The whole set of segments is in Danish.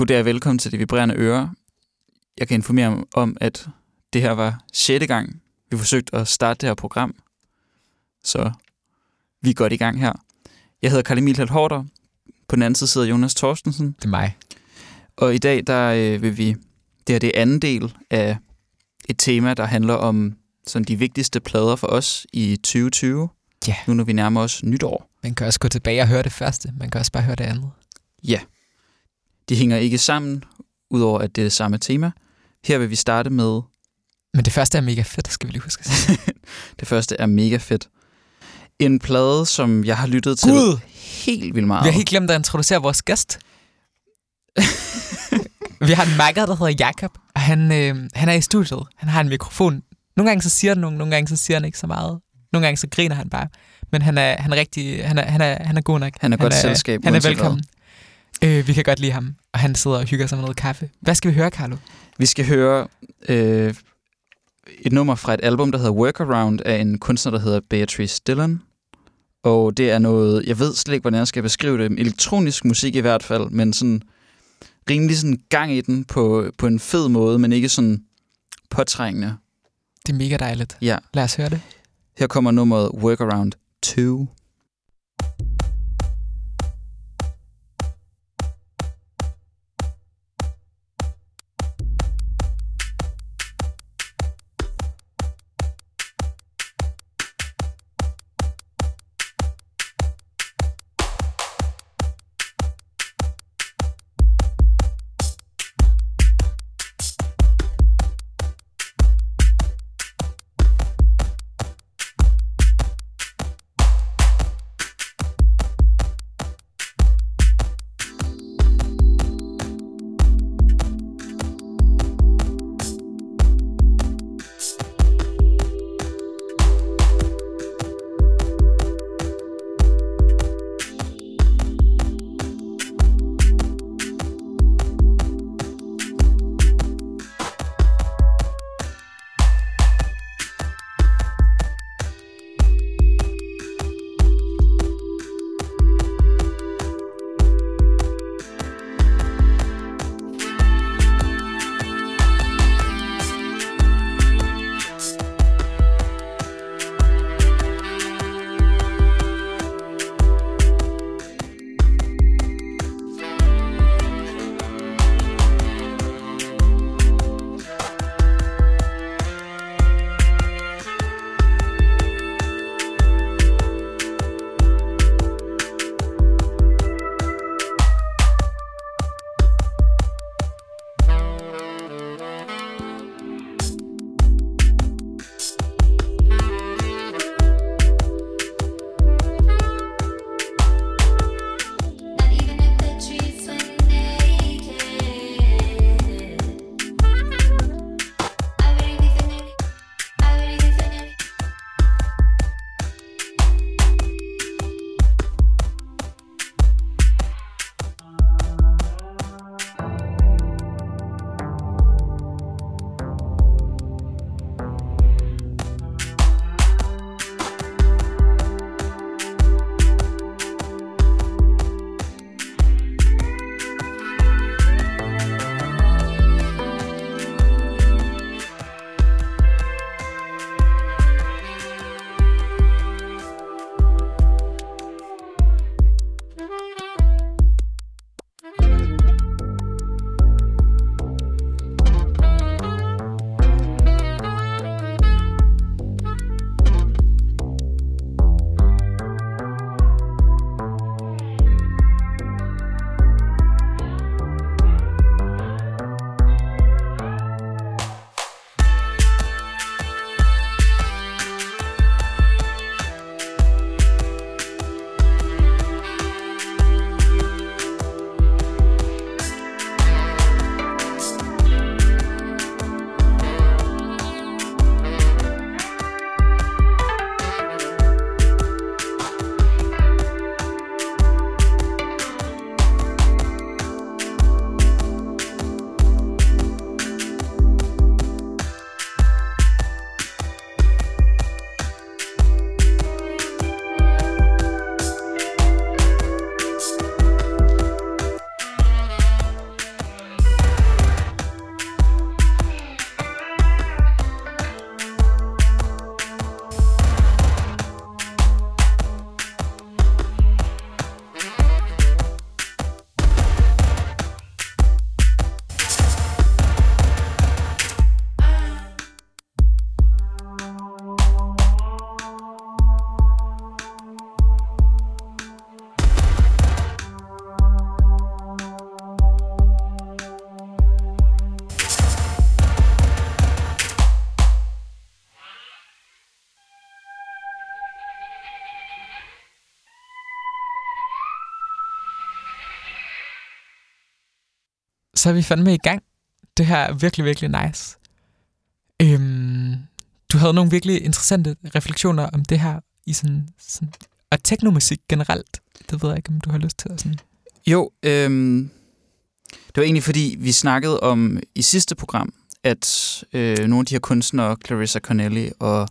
Goddag og velkommen til Det Vibrerende Øre. Jeg kan informere om, at det her var sjette gang, vi forsøgte at starte det her program. Så vi er godt i gang her. Jeg hedder Karl Emil Hårder. På den anden side sidder Jonas Torstensen. Det er mig. Og i dag der øh, vil vi... Det her det er anden del af et tema, der handler om sådan de vigtigste plader for os i 2020. Ja. Nu når vi nærmer os nytår. Man kan også gå tilbage og høre det første. Man kan også bare høre det andet. Ja. De hænger ikke sammen, udover at det er det samme tema. Her vil vi starte med... Men det første er mega fedt, skal vi lige huske det første er mega fedt. En plade, som jeg har lyttet til Gud! helt vildt meget. Vi har helt glemt at introducere vores gæst. vi har en makker, der hedder Jakob, og han, øh, han er i studiet. Han har en mikrofon. Nogle gange så siger han nogen, nogle gange så siger han ikke så meget. Nogle gange så griner han bare. Men han er, han er rigtig, han er, han er, han er god nok. Han er godt er, selskab, Han er velkommen. Øh, vi kan godt lide ham, og han sidder og hygger sig med noget kaffe. Hvad skal vi høre, Carlo? Vi skal høre øh, et nummer fra et album, der hedder Workaround, af en kunstner, der hedder Beatrice Dillon. Og det er noget, jeg ved slet ikke, hvordan jeg skal beskrive det, elektronisk musik i hvert fald, men sådan rimelig sådan gang i den på, på en fed måde, men ikke sådan påtrængende. Det er mega dejligt. Ja. Lad os høre det. Her kommer nummeret Workaround 2. så er vi fandme i gang. Det her er virkelig, virkelig nice. Øhm, du havde nogle virkelig interessante refleksioner om det her i sådan, sådan og teknomusik generelt. Det ved jeg ikke, om du har lyst til at sådan... Jo, øhm, det var egentlig fordi, vi snakkede om i sidste program, at øh, nogle af de her kunstnere, Clarissa Connelly og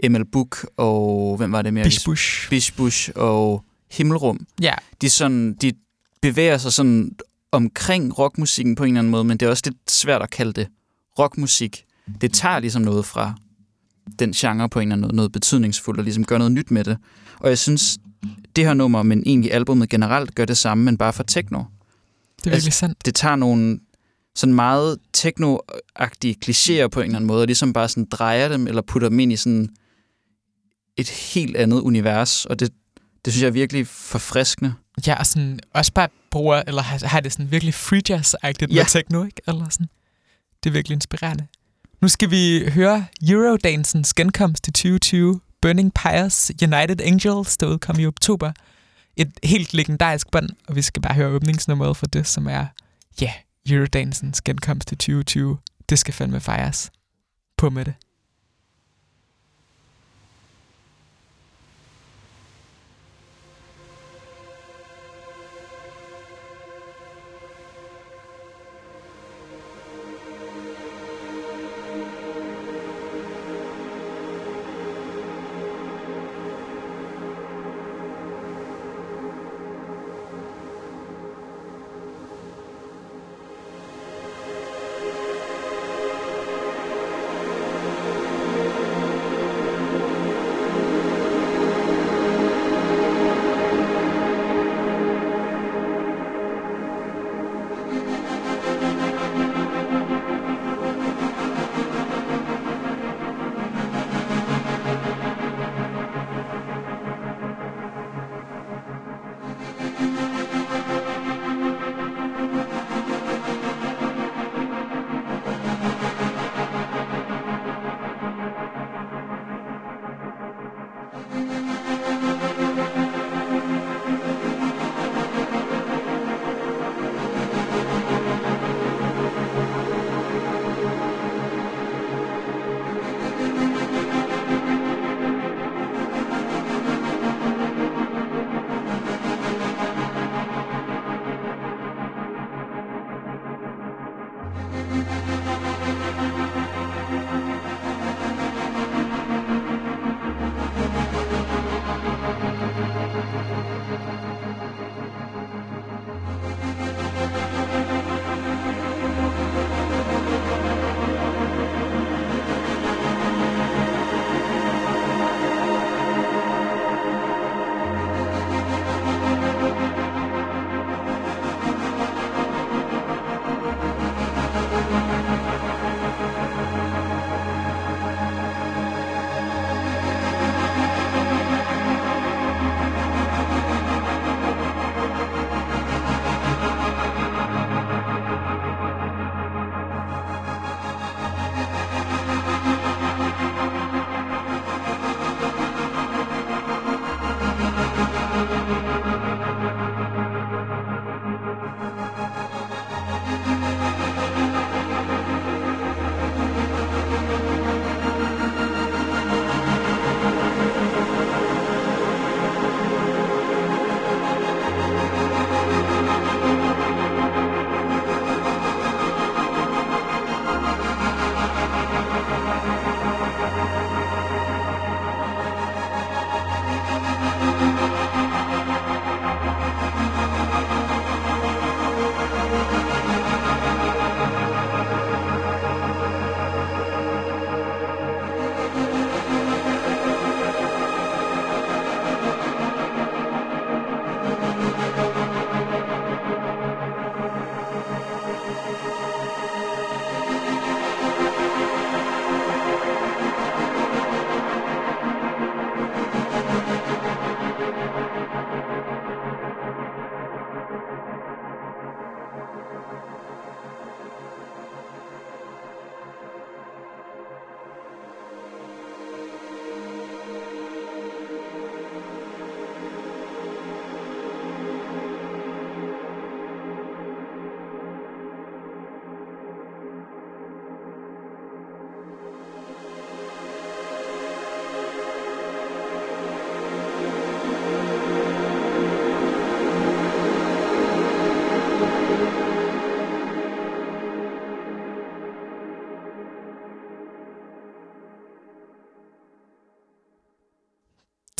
Emil Book og hvem var det mere? Bishbush. Bishbush og Himmelrum. Ja. De, sådan, de bevæger sig sådan omkring rockmusikken på en eller anden måde, men det er også lidt svært at kalde det rockmusik. Det tager ligesom noget fra den genre på en eller anden måde, noget betydningsfuldt, og ligesom gør noget nyt med det. Og jeg synes, det her nummer, men egentlig albumet generelt, gør det samme, men bare for techno. Det er virkelig altså, sandt. Det tager nogle sådan meget techno-agtige klichéer på en eller anden måde, og ligesom bare sådan drejer dem, eller putter dem ind i sådan et helt andet univers, og det, det synes jeg er virkelig forfriskende. Ja, og sådan også bare bruger, eller har, har det sådan virkelig free jazz-agtigt ja. med techno, ikke? Eller sådan. Det er virkelig inspirerende. Nu skal vi høre Eurodancens genkomst til 2020, Burning Pyres United Angels, der udkom i oktober. Et helt legendarisk bånd, og vi skal bare høre åbningsnummeret for det, som er, ja, yeah, Eurodancens genkomst til 2020. Det skal fandme fejres. På med det.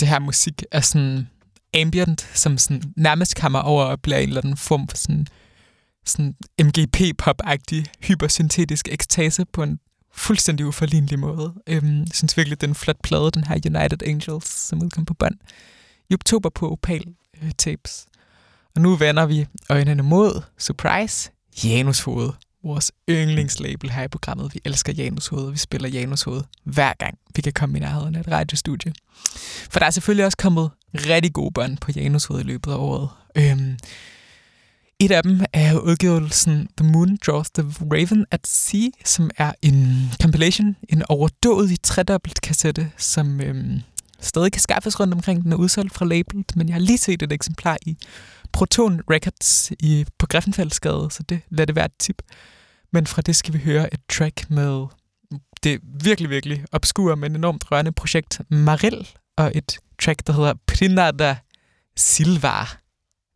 Det her musik er sådan ambient, som sådan nærmest kommer over og bliver en eller anden form for sådan, sådan MGP-pop-agtig hypersyntetisk ekstase på en fuldstændig uforlignelig måde. Øhm, jeg synes virkelig, det er en flot plade, den her United Angels, som udkom på bånd i oktober på Opal øh, Tapes. Og nu vender vi øjnene mod, surprise, Janus Hoved. Vores yndlingslabel her i programmet. Vi elsker Janus Hoved, og vi spiller Janus Hoved hver gang, vi kan komme i nærheden af et radiostudie. For der er selvfølgelig også kommet rigtig gode bånd på Janus Hoved i løbet af året. Øhm, et af dem er udgivelsen The Moon Draws the Raven at Sea, som er en compilation, en overdådig tredobbelt kassette, som øhm, stadig kan skaffes rundt omkring. Den er udsolgt fra labelet, men jeg har lige set et eksemplar i Proton Records i, på Griffenfeldsgade, så det lader det være et tip. Men fra det skal vi høre et track med det virkelig, virkelig obskure, men enormt rørende projekt Maril, og et track, der hedder Prinada Silva,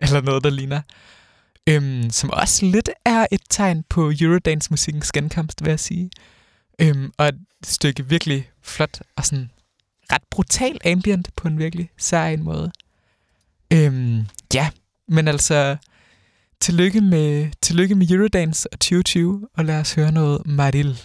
eller noget, der ligner. Øhm, som også lidt er et tegn på Eurodance-musikkens genkomst, vil jeg sige. Øhm, og et stykke virkelig flot og sådan ret brutal ambient på en virkelig sær måde. Øhm, ja, men altså, tillykke med, tillykke med Eurodance og 2020, og lad os høre noget Maril.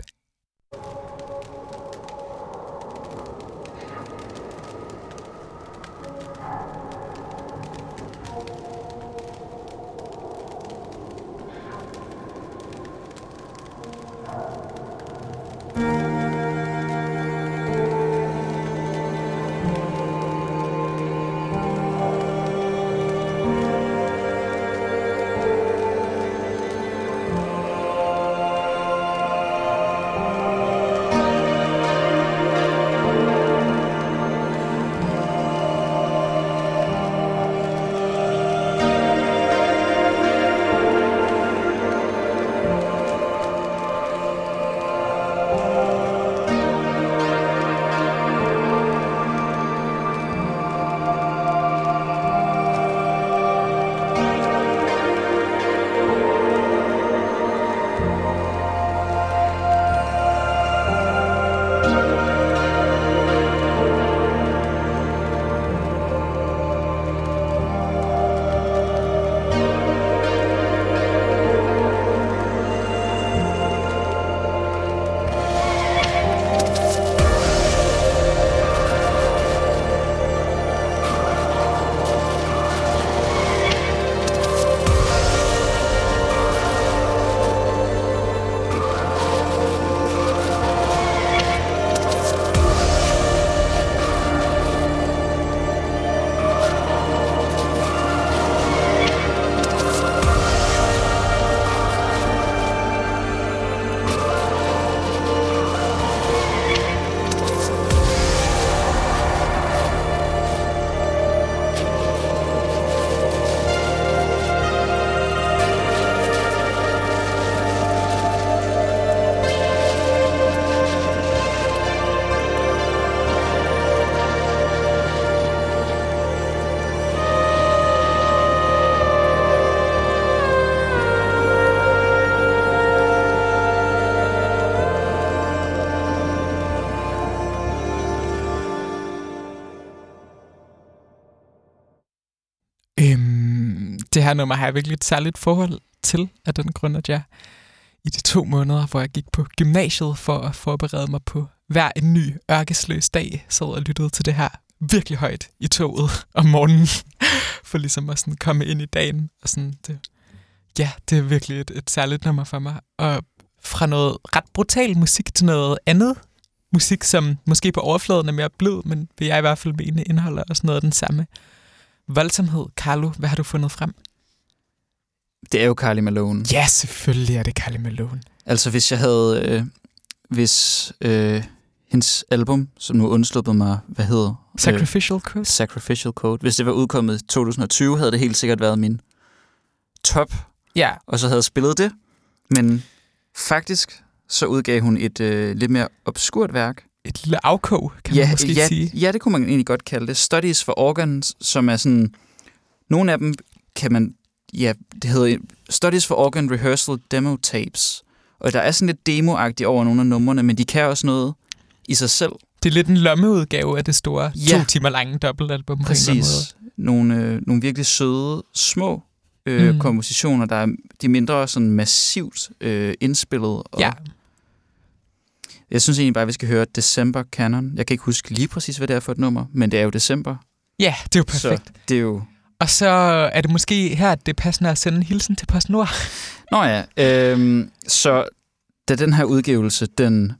Her nummer har jeg virkelig et særligt forhold til, af den grund, at jeg i de to måneder, hvor jeg gik på gymnasiet for at forberede mig på hver en ny ørkesløs dag, sad og lyttede til det her virkelig højt i toget om morgenen, for ligesom at sådan komme ind i dagen. Og sådan, det, ja, det er virkelig et, et særligt nummer for mig. Og fra noget ret brutal musik til noget andet musik, som måske på overfladen er mere blød, men vil jeg i hvert fald mene indeholder også noget af den samme voldsomhed. Carlo, hvad har du fundet frem? Det er jo Carly Malone. Ja, selvfølgelig er det Carly Malone. Altså, hvis jeg havde... Øh, hvis øh, hendes album, som nu undsluppet mig, hvad hedder? Øh, Sacrificial Code? Sacrificial Code. Hvis det var udkommet i 2020, havde det helt sikkert været min top. Ja. Og så havde jeg spillet det. Men faktisk så udgav hun et øh, lidt mere obskurt værk. Et lille afkog, kan ja, man måske ja, sige. Ja, det kunne man egentlig godt kalde det. Studies for Organs, som er sådan... Nogle af dem kan man... Ja, det hedder Studies for Organ Rehearsal Demo Tapes. Og der er sådan lidt demo over nogle af numrene, men de kan også noget i sig selv. Det er lidt en lommeudgave af det store Ja. to timer lange dobbeltalbum på en eller anden måde. Præcis. Nogle, øh, nogle virkelig søde, små øh, Mm. kompositioner, der er de mindre sådan massivt øh, indspillet. Og Ja, Jeg synes egentlig bare, at vi skal høre December Canon. Jeg kan ikke huske lige præcis, hvad det er for et nummer, men det er jo december. ja, det er jo perfekt. Så det er jo... Og så er det måske her, at det er passende at sende en hilsen til PostNord. Nå ja, øh, så da den her udgivelse, den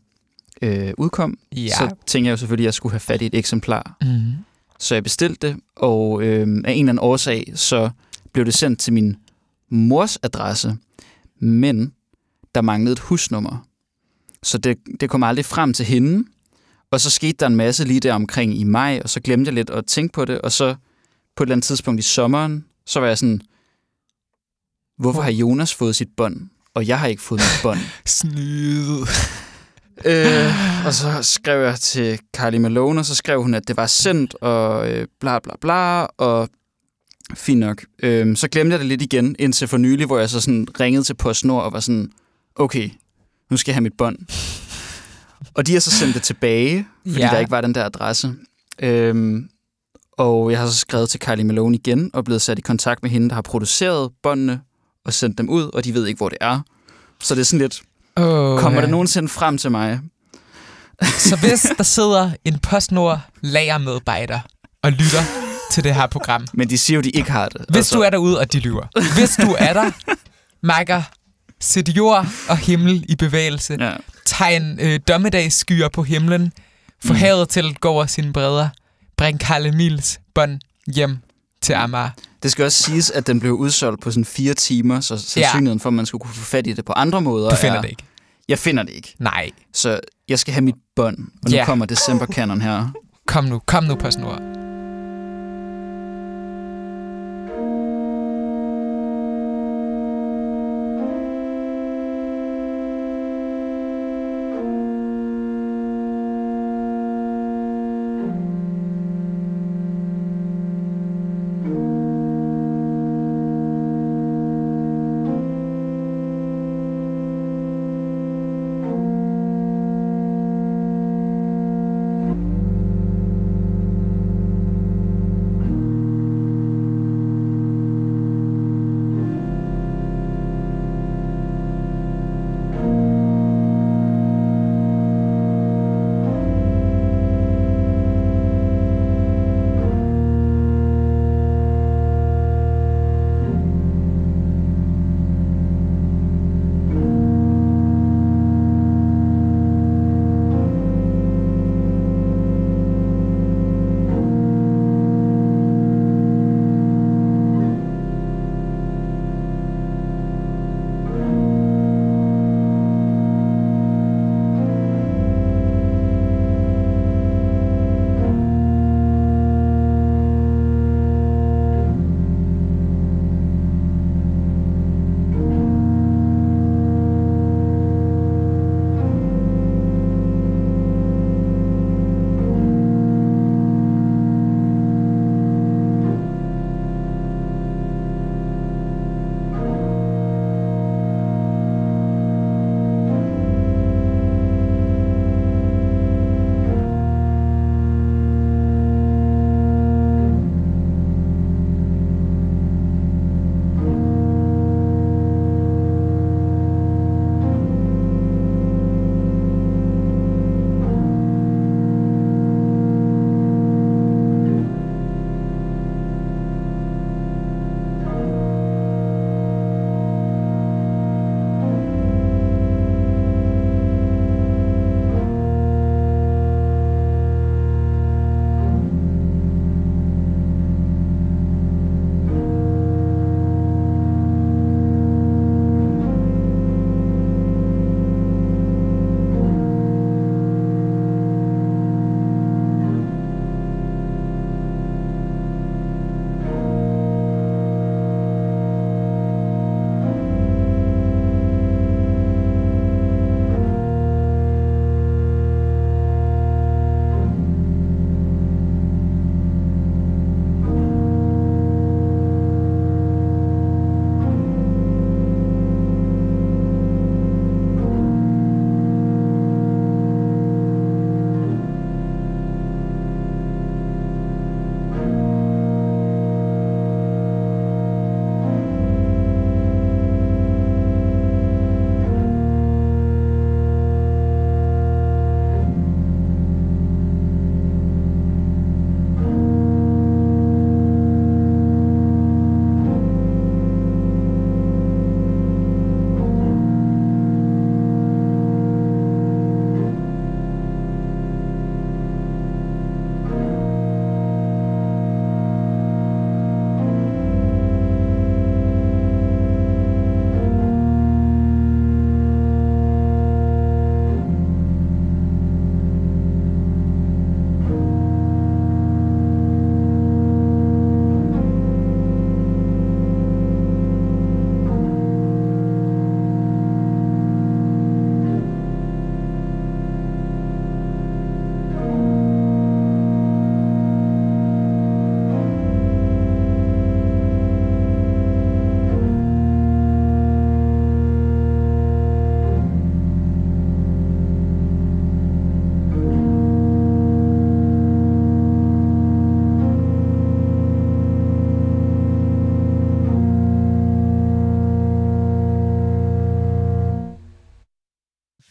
øh, udkom, Ja. så tænkte jeg jo selvfølgelig, at jeg skulle have fat i et eksemplar. Mm. Så jeg bestilte det, og øh, af en eller anden årsag, så blev det sendt til min mors adresse, men der manglede et husnummer. Så det, det kom aldrig frem til hende, og så skete der en masse lige der omkring i maj, og så glemte jeg lidt at tænke på det, og så på et eller andet tidspunkt i sommeren, så var jeg sådan, hvorfor har Jonas fået sit bånd, og jeg har ikke fået mit bånd? Snyd. Øh, og så skrev jeg til Carly Malone, og så skrev hun, at det var sendt, og øh, bla bla bla, og fint nok. Øh, så glemte jeg det lidt igen, indtil for nylig, hvor jeg så sådan ringede til PostNord og var sådan, okay, nu skal jeg have mit bånd. Og de har så sendt det tilbage, fordi Ja. der ikke var den der adresse. Øhm, og jeg har så skrevet til Kylie Malone igen, og blevet sat i kontakt med hende, der har produceret båndene, og sendt dem ud, og de ved ikke, hvor det er. Så det er sådan lidt, Oh, kommer det nogensinde frem til mig? Så hvis der sidder en PostNord lagermedarbejder og lytter til det her program, Men de siger jo, de ikke har det. hvis du er derude, og de lyver. Hvis du er der, Makker, sæt jord og himmel i bevægelse. Ja. Tegn øh, dommedagsskyer på himlen. Få Mm. havet til at gå over sine bredder. Bring Karl Emils bånd hjem til Amager. Det skal også siges, at den blev udsolgt på sådan fire timer, så sandsynligheden for, at man skulle kunne få fat i det på andre måder Du finder er... det ikke. Jeg finder det ikke. Nej. Så jeg skal have mit bånd, og nu Ja. kommer December Canon her. Kom nu, kom nu, PostNord.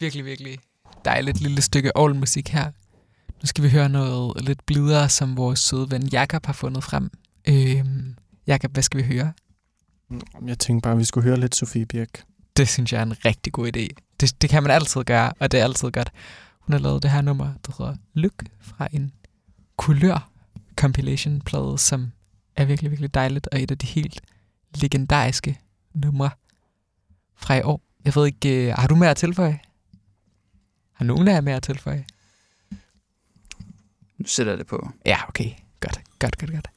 Virkelig, virkelig dejligt lille stykke all-musik her. Nu skal vi høre noget lidt blidere, som vores søde ven Jakob har fundet frem. Øhm, Jakob, hvad skal vi høre? Jeg tænkte bare, at vi skulle høre lidt Sofie Birk. Det synes jeg er en rigtig god idé. Det, det kan man altid gøre, og det er altid godt. Hun har lavet det her nummer, der hedder Lyk, fra en kulør compilation plade, som er virkelig, virkelig dejligt, og et af de helt legendariske numre fra i år. Jeg ved ikke, øh, har du mere at tilføje? Har nogen af jer mere at tilføje? Nu sætter jeg det på. Ja, okay. Godt, godt, godt, godt.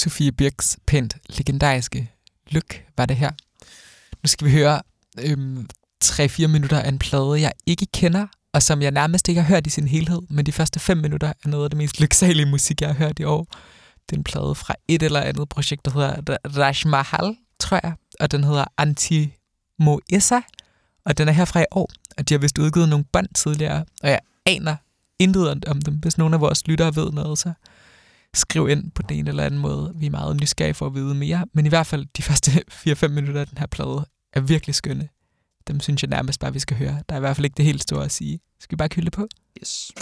Sofie Birks pænt legendariske look var det her. Nu skal vi høre øhm, 3-4 minutter af en plade, jeg ikke kender, og som jeg nærmest ikke har hørt i sin helhed, men de første 5 minutter er noget af det mest lyksalige musik, jeg har hørt i år. Det er en plade fra et eller andet projekt, der hedder Raj Mahal, tror jeg, og den hedder Anti Moesa, og den er herfra i år, og de har vist udgivet nogle bånd tidligere, og jeg aner intet om dem. Hvis nogen af vores lyttere ved noget, så skriv ind på den eller anden måde. Vi er meget nysgerrige for at vide mere, men i hvert fald de første 4-5 minutter af den her plade er virkelig skønne. Dem synes jeg nærmest bare, vi skal høre. Der er i hvert fald ikke det helt store at sige. Skal vi bare kylde på? Yes.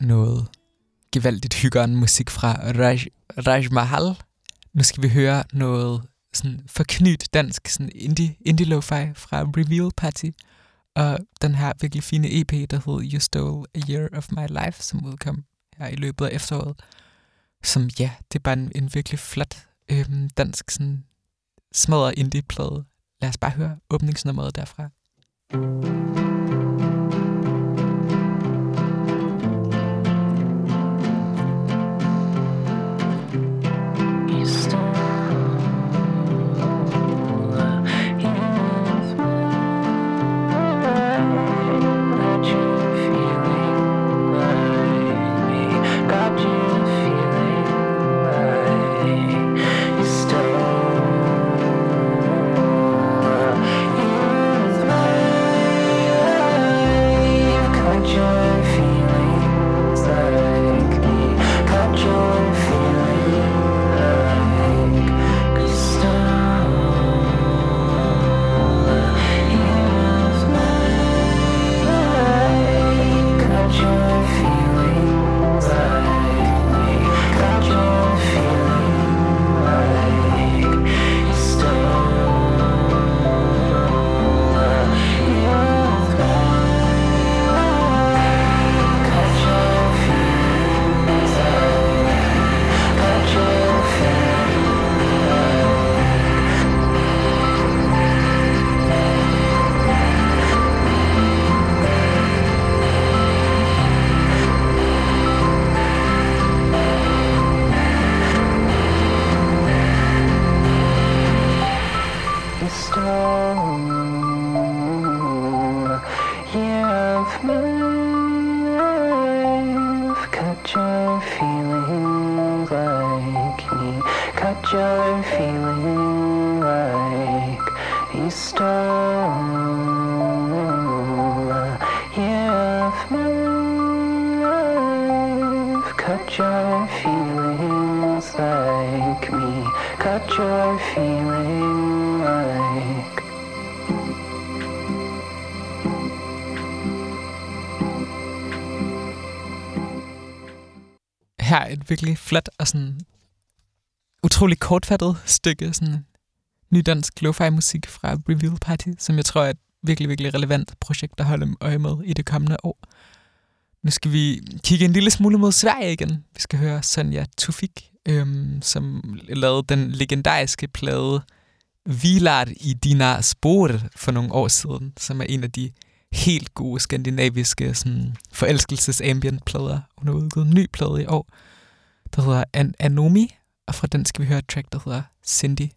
Noget gevaldigt hyggeren musik fra Raj, Raj Mahal. Nu skal vi høre noget sådan forknyt dansk sådan indie, indie lo-fi fra Reveal Party. Og den her virkelig fine EP, der hedder You Stole a Year of My Life, som udkom her i løbet af efteråret. Som ja, det er bare en, en virkelig flot øhm, dansk sådan smadret indie-plade. Lad os bare høre åbningsnummeret derfra. thank you virkelig flot og sådan utrolig kortfattet stykke sådan ny dansk lo-fi musik fra Reveal Party, som jeg tror er et virkelig, virkelig relevant projekt at holde øje med i det kommende år. Nu skal vi kigge en lille smule mod Sverige igen. Vi skal høre Sonja Tufik, øhm, som lavede den legendariske plade Vilart i dina spor for nogle år siden, som er en af de helt gode skandinaviske sådan, forelskelses ambient plader. Hun har udgivet en ny plade i år, der hedder An Anomi, og fra den skal vi høre et track, der hedder Cindy.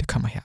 Det kommer her.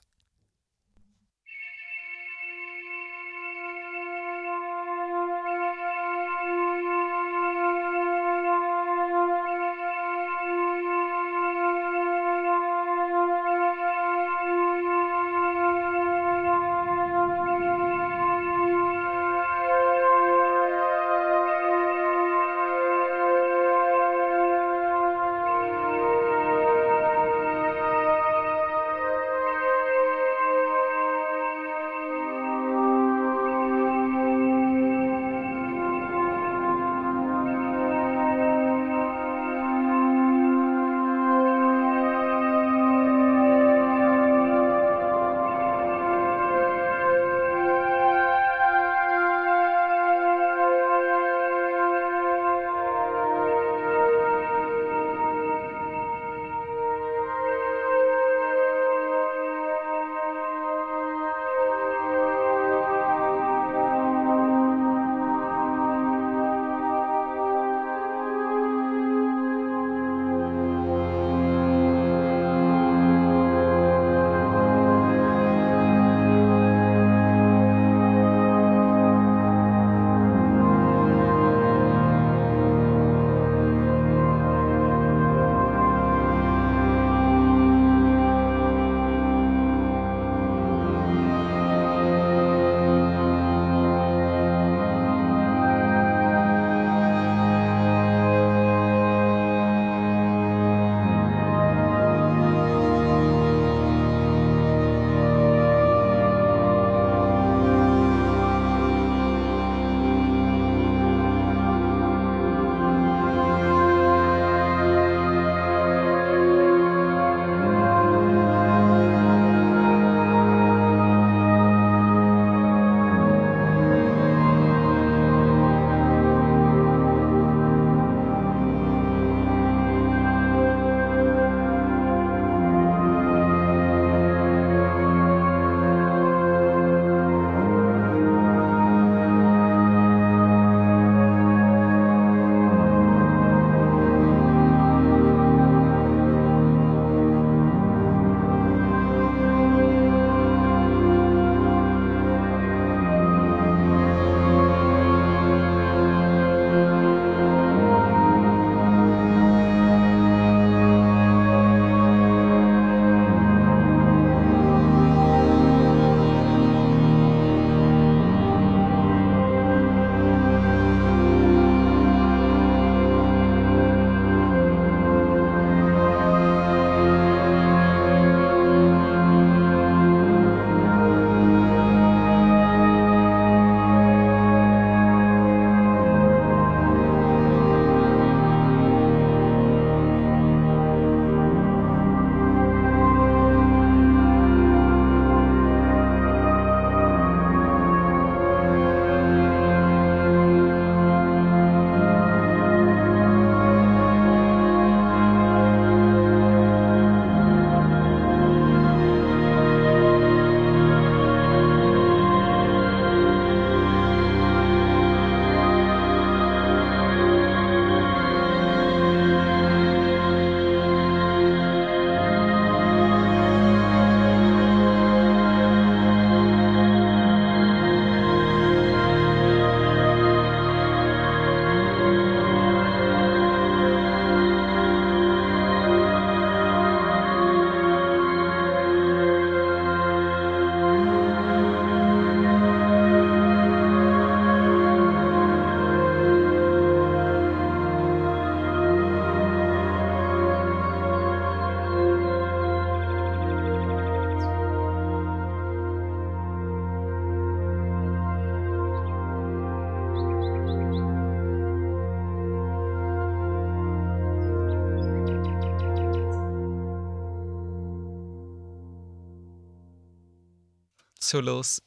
Således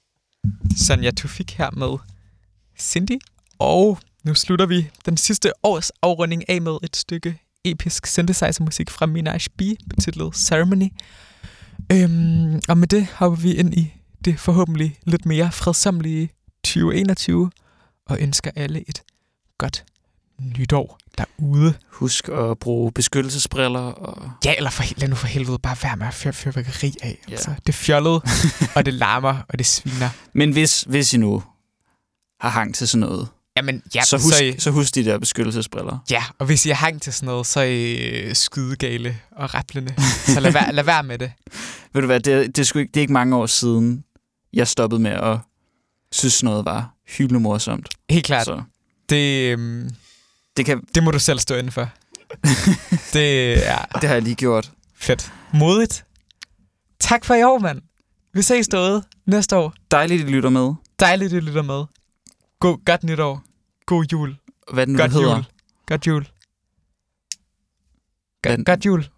Sonja Tufik her med Cindy. Og nu slutter vi den sidste års afrunding af med et stykke episk synthesizer-musik fra Minaj B, betitlet Ceremony. Øhm, og med det hopper vi ind i det forhåbentlig lidt mere fredsomlige 2021, og ønsker alle et godt nytår derude. Husk at bruge beskyttelsesbriller. Og... Ja, eller for, lad nu for helvede bare være med at fyre fyrværkeri af. Ja. Altså, det er fjollet, og det larmer, og det sviner. Men hvis, hvis I nu har hang til sådan noget, Jamen, ja, så, husk, så, så, I, så husk de der beskyttelsesbriller. ja, og hvis I har hang til sådan noget, så er I øh, skydegale og rapplende. Så lad være, lad være med det. Ved du hvad, det, det, er sgu ikke, det er ikke mange år siden, jeg stoppede med at synes noget var hyldende morsomt. Helt klart. Så Det, øhm, det, kan, det må du selv stå inden for. det er det har jeg lige gjort. fedt. Modigt. Tak for i år, mand. Vi ses derude næste år. Dejligt, I lytter med. Dejligt, at du lytter med. God, godt nytår. God jul. Hvad den nu Godt hedder. jul. Godt jul. Hvad- Godt, jul.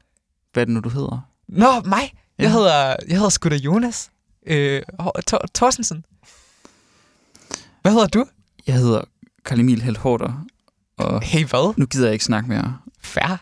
Hvad den nu du hedder. Nå, mig. Jeg Ja. hedder, jeg hedder sgu da Jonas. Øh, Tor-. Hvad hedder du? Jeg hedder Karl Emil Helt Hårder, og Hey, hvad? nu gider jeg ikke snakke mere. Færre.